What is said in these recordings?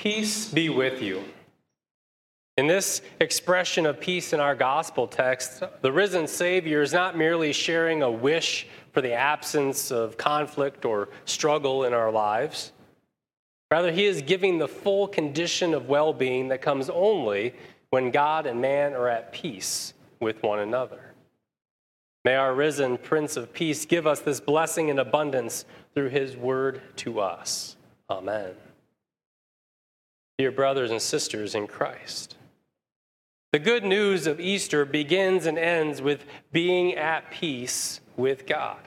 Peace be with you. In this expression of peace in our gospel text, the risen Savior is not merely sharing a wish for the absence of conflict or struggle in our lives. Rather, he is giving the full condition of well being that comes only when God and man are at peace with one another. May our risen Prince of Peace give us this blessing in abundance through his word to us. Amen. Dear brothers and sisters in Christ, the good news of Easter begins and ends with being at peace with God.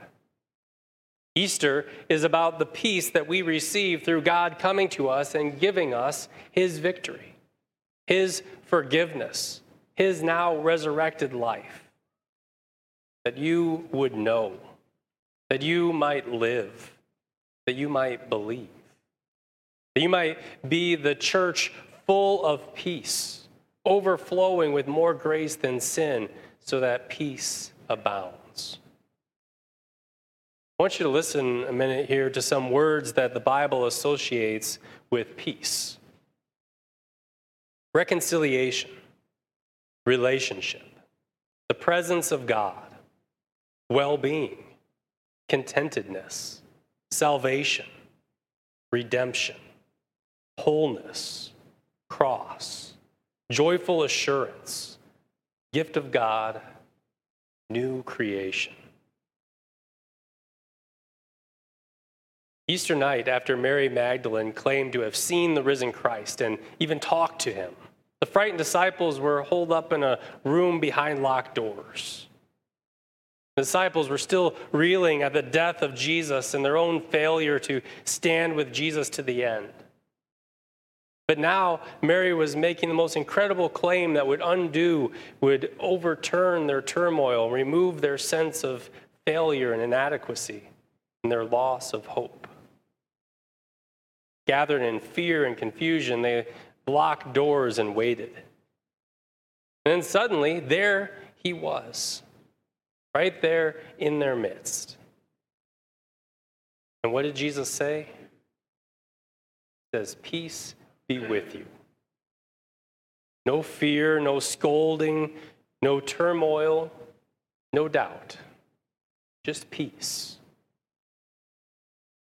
Easter is about the peace that we receive through God coming to us and giving us his victory, his forgiveness, his now resurrected life. That you would know, that you might live, that you might believe, that you might be the church full of peace, overflowing with more grace than sin, so that peace abounds. I want you to listen a minute here to some words that the Bible associates with peace reconciliation, relationship, the presence of God, well being, contentedness, salvation, redemption, wholeness, cross, joyful assurance, gift of God, new creation. Easter night, after Mary Magdalene claimed to have seen the risen Christ and even talked to him, the frightened disciples were holed up in a room behind locked doors. The disciples were still reeling at the death of Jesus and their own failure to stand with Jesus to the end. But now Mary was making the most incredible claim that would undo, would overturn their turmoil, remove their sense of failure and inadequacy, and their loss of hope. Gathered in fear and confusion, they blocked doors and waited. And then suddenly, there he was, right there in their midst. And what did Jesus say? He says, Peace be with you. No fear, no scolding, no turmoil, no doubt, just peace.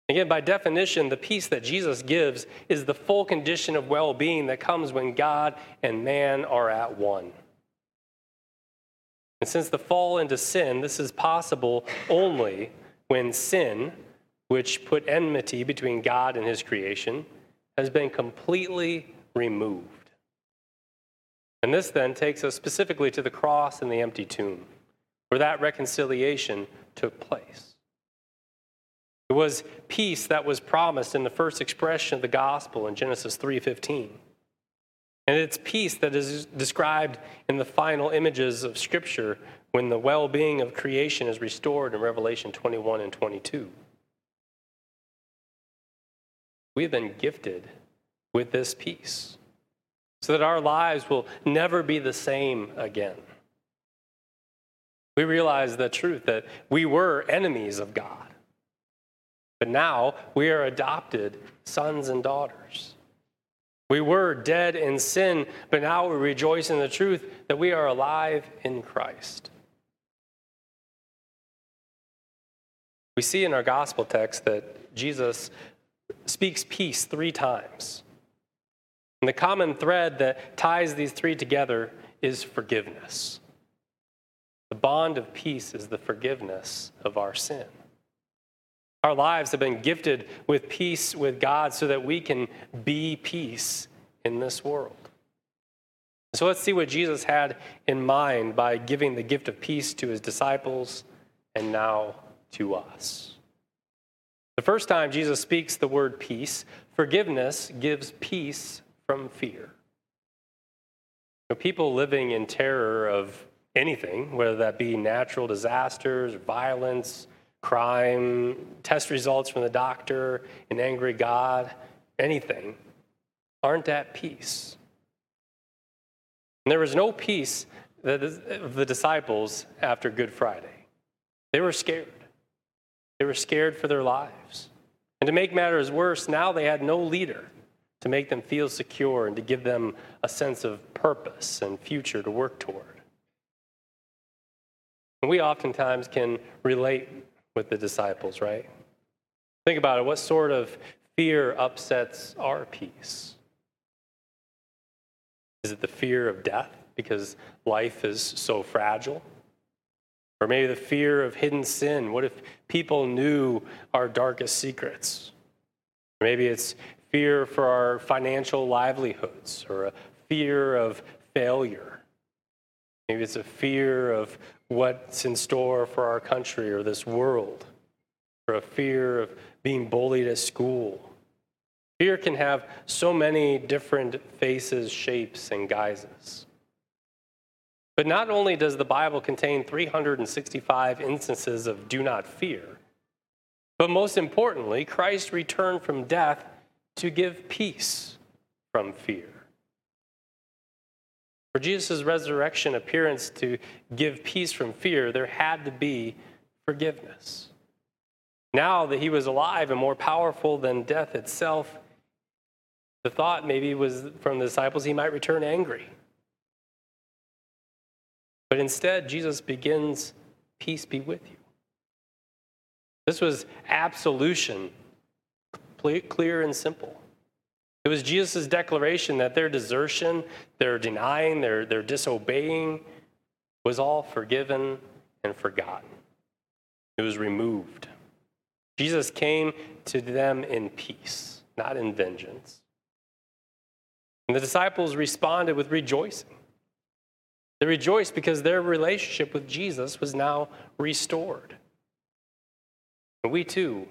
Again, by definition, the peace that Jesus gives is the full condition of well being that comes when God and man are at one. And since the fall into sin, this is possible only when sin, which put enmity between God and his creation, has been completely removed. And this then takes us specifically to the cross and the empty tomb, where that reconciliation took place. It was peace that was promised in the first expression of the gospel in Genesis 3:15. And it's peace that is described in the final images of scripture when the well-being of creation is restored in Revelation 21 and 22. We have been gifted with this peace so that our lives will never be the same again. We realize the truth that we were enemies of God but now we are adopted sons and daughters. We were dead in sin, but now we rejoice in the truth that we are alive in Christ. We see in our gospel text that Jesus speaks peace three times. And the common thread that ties these three together is forgiveness. The bond of peace is the forgiveness of our sin. Our lives have been gifted with peace with God so that we can be peace in this world. So let's see what Jesus had in mind by giving the gift of peace to his disciples and now to us. The first time Jesus speaks the word peace, forgiveness gives peace from fear. people living in terror of anything, whether that be natural disasters, violence, crime, test results from the doctor, an angry God, anything, aren't at peace. And there was no peace of the disciples after Good Friday. They were scared. They were scared for their lives. And to make matters worse, now they had no leader to make them feel secure and to give them a sense of purpose and future to work toward. And we oftentimes can relate with the disciples, right? Think about it. What sort of fear upsets our peace? Is it the fear of death because life is so fragile? Or maybe the fear of hidden sin. What if people knew our darkest secrets? Maybe it's fear for our financial livelihoods or a fear of failure. Maybe it's a fear of what's in store for our country or this world, or a fear of being bullied at school. Fear can have so many different faces, shapes, and guises. But not only does the Bible contain 365 instances of do not fear, but most importantly, Christ returned from death to give peace from fear. For Jesus' resurrection appearance to give peace from fear, there had to be forgiveness. Now that he was alive and more powerful than death itself, the thought maybe was from the disciples he might return angry. But instead, Jesus begins, Peace be with you. This was absolution, clear and simple. It was Jesus' declaration that their desertion, their denying, their, their disobeying was all forgiven and forgotten. It was removed. Jesus came to them in peace, not in vengeance. And the disciples responded with rejoicing. They rejoiced because their relationship with Jesus was now restored. And we too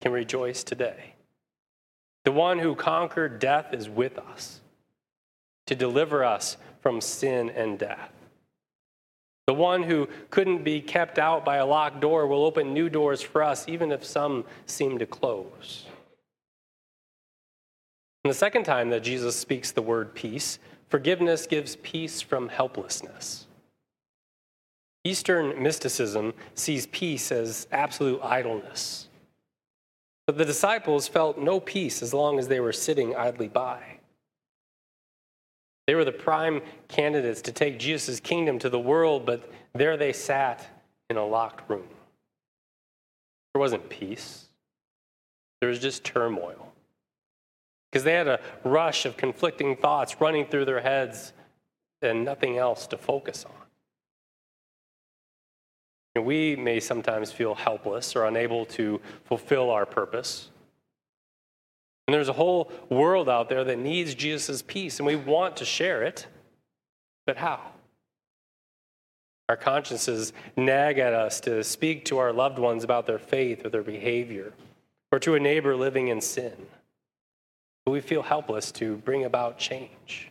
can rejoice today. The one who conquered death is with us to deliver us from sin and death. The one who couldn't be kept out by a locked door will open new doors for us, even if some seem to close. And the second time that Jesus speaks the word peace, forgiveness gives peace from helplessness. Eastern mysticism sees peace as absolute idleness. But the disciples felt no peace as long as they were sitting idly by. They were the prime candidates to take Jesus' kingdom to the world, but there they sat in a locked room. There wasn't peace, there was just turmoil because they had a rush of conflicting thoughts running through their heads and nothing else to focus on. And we may sometimes feel helpless or unable to fulfill our purpose. And there's a whole world out there that needs Jesus' peace, and we want to share it. But how? Our consciences nag at us to speak to our loved ones about their faith or their behavior, or to a neighbor living in sin but we feel helpless to bring about change.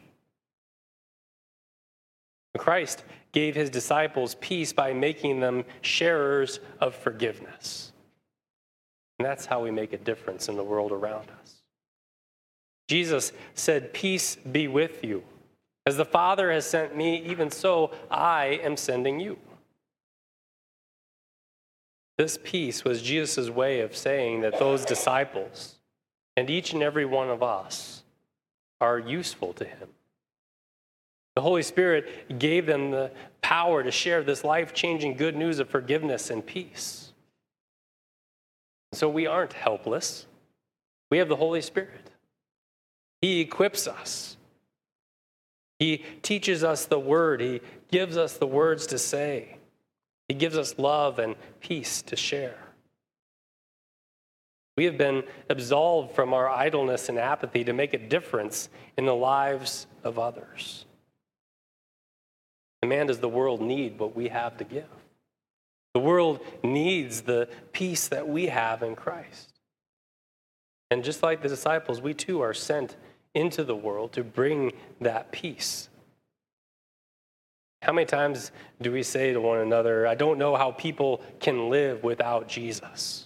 Christ gave his disciples peace by making them sharers of forgiveness. And that's how we make a difference in the world around us. Jesus said, Peace be with you. As the Father has sent me, even so I am sending you. This peace was Jesus' way of saying that those disciples, and each and every one of us are useful to Him. The Holy Spirit gave them the power to share this life changing good news of forgiveness and peace. So we aren't helpless. We have the Holy Spirit. He equips us. He teaches us the word. He gives us the words to say. He gives us love and peace to share. We have been absolved from our idleness and apathy to make a difference in the lives of others. And man, does the world need what we have to give? The world needs the peace that we have in Christ. And just like the disciples, we too are sent into the world to bring that peace. How many times do we say to one another, I don't know how people can live without Jesus?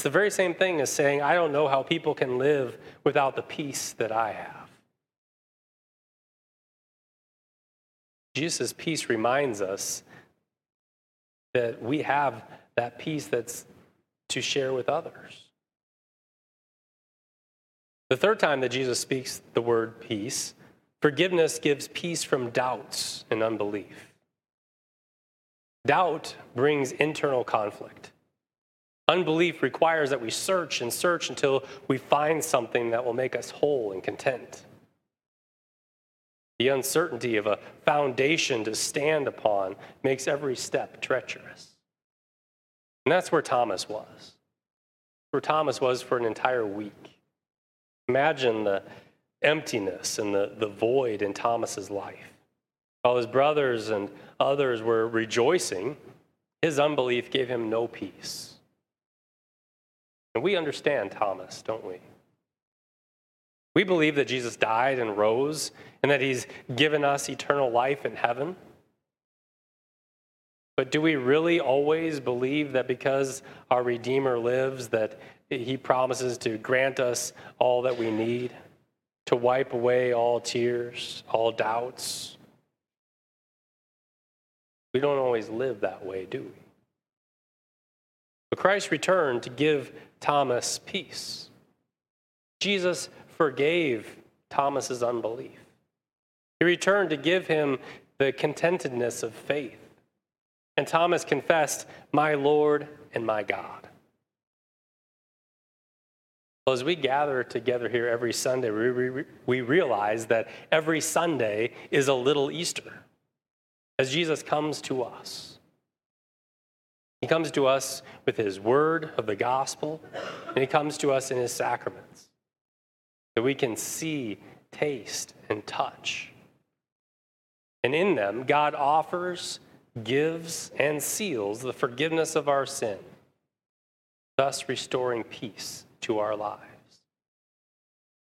It's the very same thing as saying, I don't know how people can live without the peace that I have. Jesus' peace reminds us that we have that peace that's to share with others. The third time that Jesus speaks the word peace, forgiveness gives peace from doubts and unbelief. Doubt brings internal conflict. Unbelief requires that we search and search until we find something that will make us whole and content. The uncertainty of a foundation to stand upon makes every step treacherous. And that's where Thomas was. Where Thomas was for an entire week. Imagine the emptiness and the, the void in Thomas's life. While his brothers and others were rejoicing, his unbelief gave him no peace. And we understand Thomas, don't we? We believe that Jesus died and rose and that he's given us eternal life in heaven. But do we really always believe that because our Redeemer lives, that he promises to grant us all that we need, to wipe away all tears, all doubts? We don't always live that way, do we? But Christ returned to give Thomas peace. Jesus forgave Thomas's unbelief. He returned to give him the contentedness of faith. And Thomas confessed, My Lord and my God. Well, as we gather together here every Sunday, we, we realize that every Sunday is a little Easter as Jesus comes to us. He comes to us with his word of the gospel, and he comes to us in his sacraments that we can see, taste, and touch. And in them, God offers, gives, and seals the forgiveness of our sin, thus restoring peace to our lives.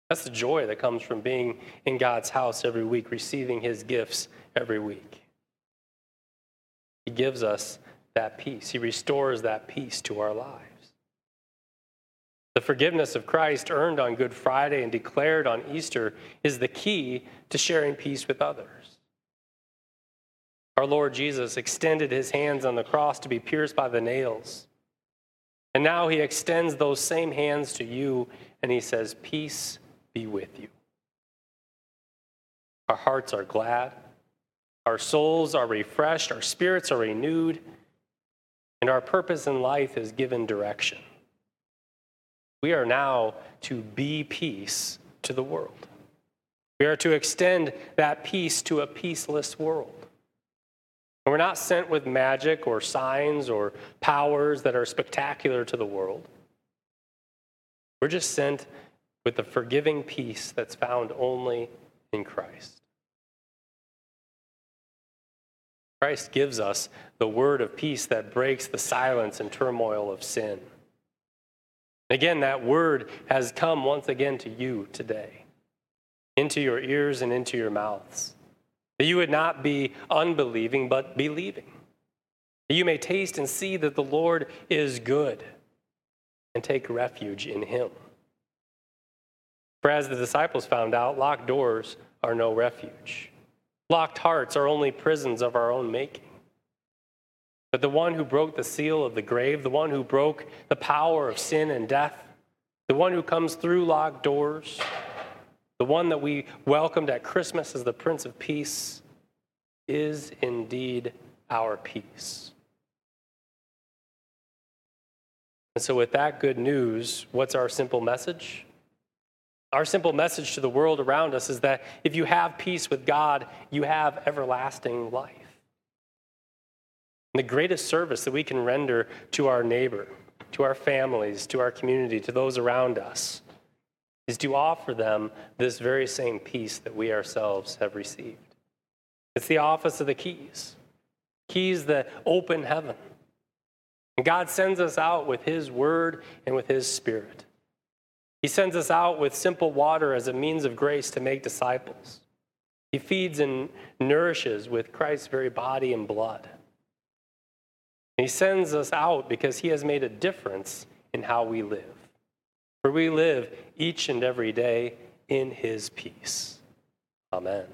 That's the joy that comes from being in God's house every week, receiving his gifts every week. He gives us that peace, he restores that peace to our lives. The forgiveness of Christ earned on Good Friday and declared on Easter is the key to sharing peace with others. Our Lord Jesus extended his hands on the cross to be pierced by the nails. And now he extends those same hands to you and he says, Peace be with you. Our hearts are glad, our souls are refreshed, our spirits are renewed, and our purpose in life is given direction. We are now to be peace to the world. We are to extend that peace to a peaceless world. And we're not sent with magic or signs or powers that are spectacular to the world. We're just sent with the forgiving peace that's found only in Christ. Christ gives us the word of peace that breaks the silence and turmoil of sin. Again, that word has come once again to you today, into your ears and into your mouths. That you would not be unbelieving, but believing. That you may taste and see that the Lord is good and take refuge in him. For as the disciples found out, locked doors are no refuge. Locked hearts are only prisons of our own making. But the one who broke the seal of the grave, the one who broke the power of sin and death, the one who comes through locked doors, the one that we welcomed at Christmas as the Prince of Peace, is indeed our peace. And so, with that good news, what's our simple message? Our simple message to the world around us is that if you have peace with God, you have everlasting life. And the greatest service that we can render to our neighbor, to our families, to our community, to those around us, is to offer them this very same peace that we ourselves have received. It's the office of the keys, keys that open heaven. And God sends us out with His word and with His spirit. He sends us out with simple water as a means of grace to make disciples. He feeds and nourishes with Christ's very body and blood. He sends us out because he has made a difference in how we live. For we live each and every day in his peace. Amen.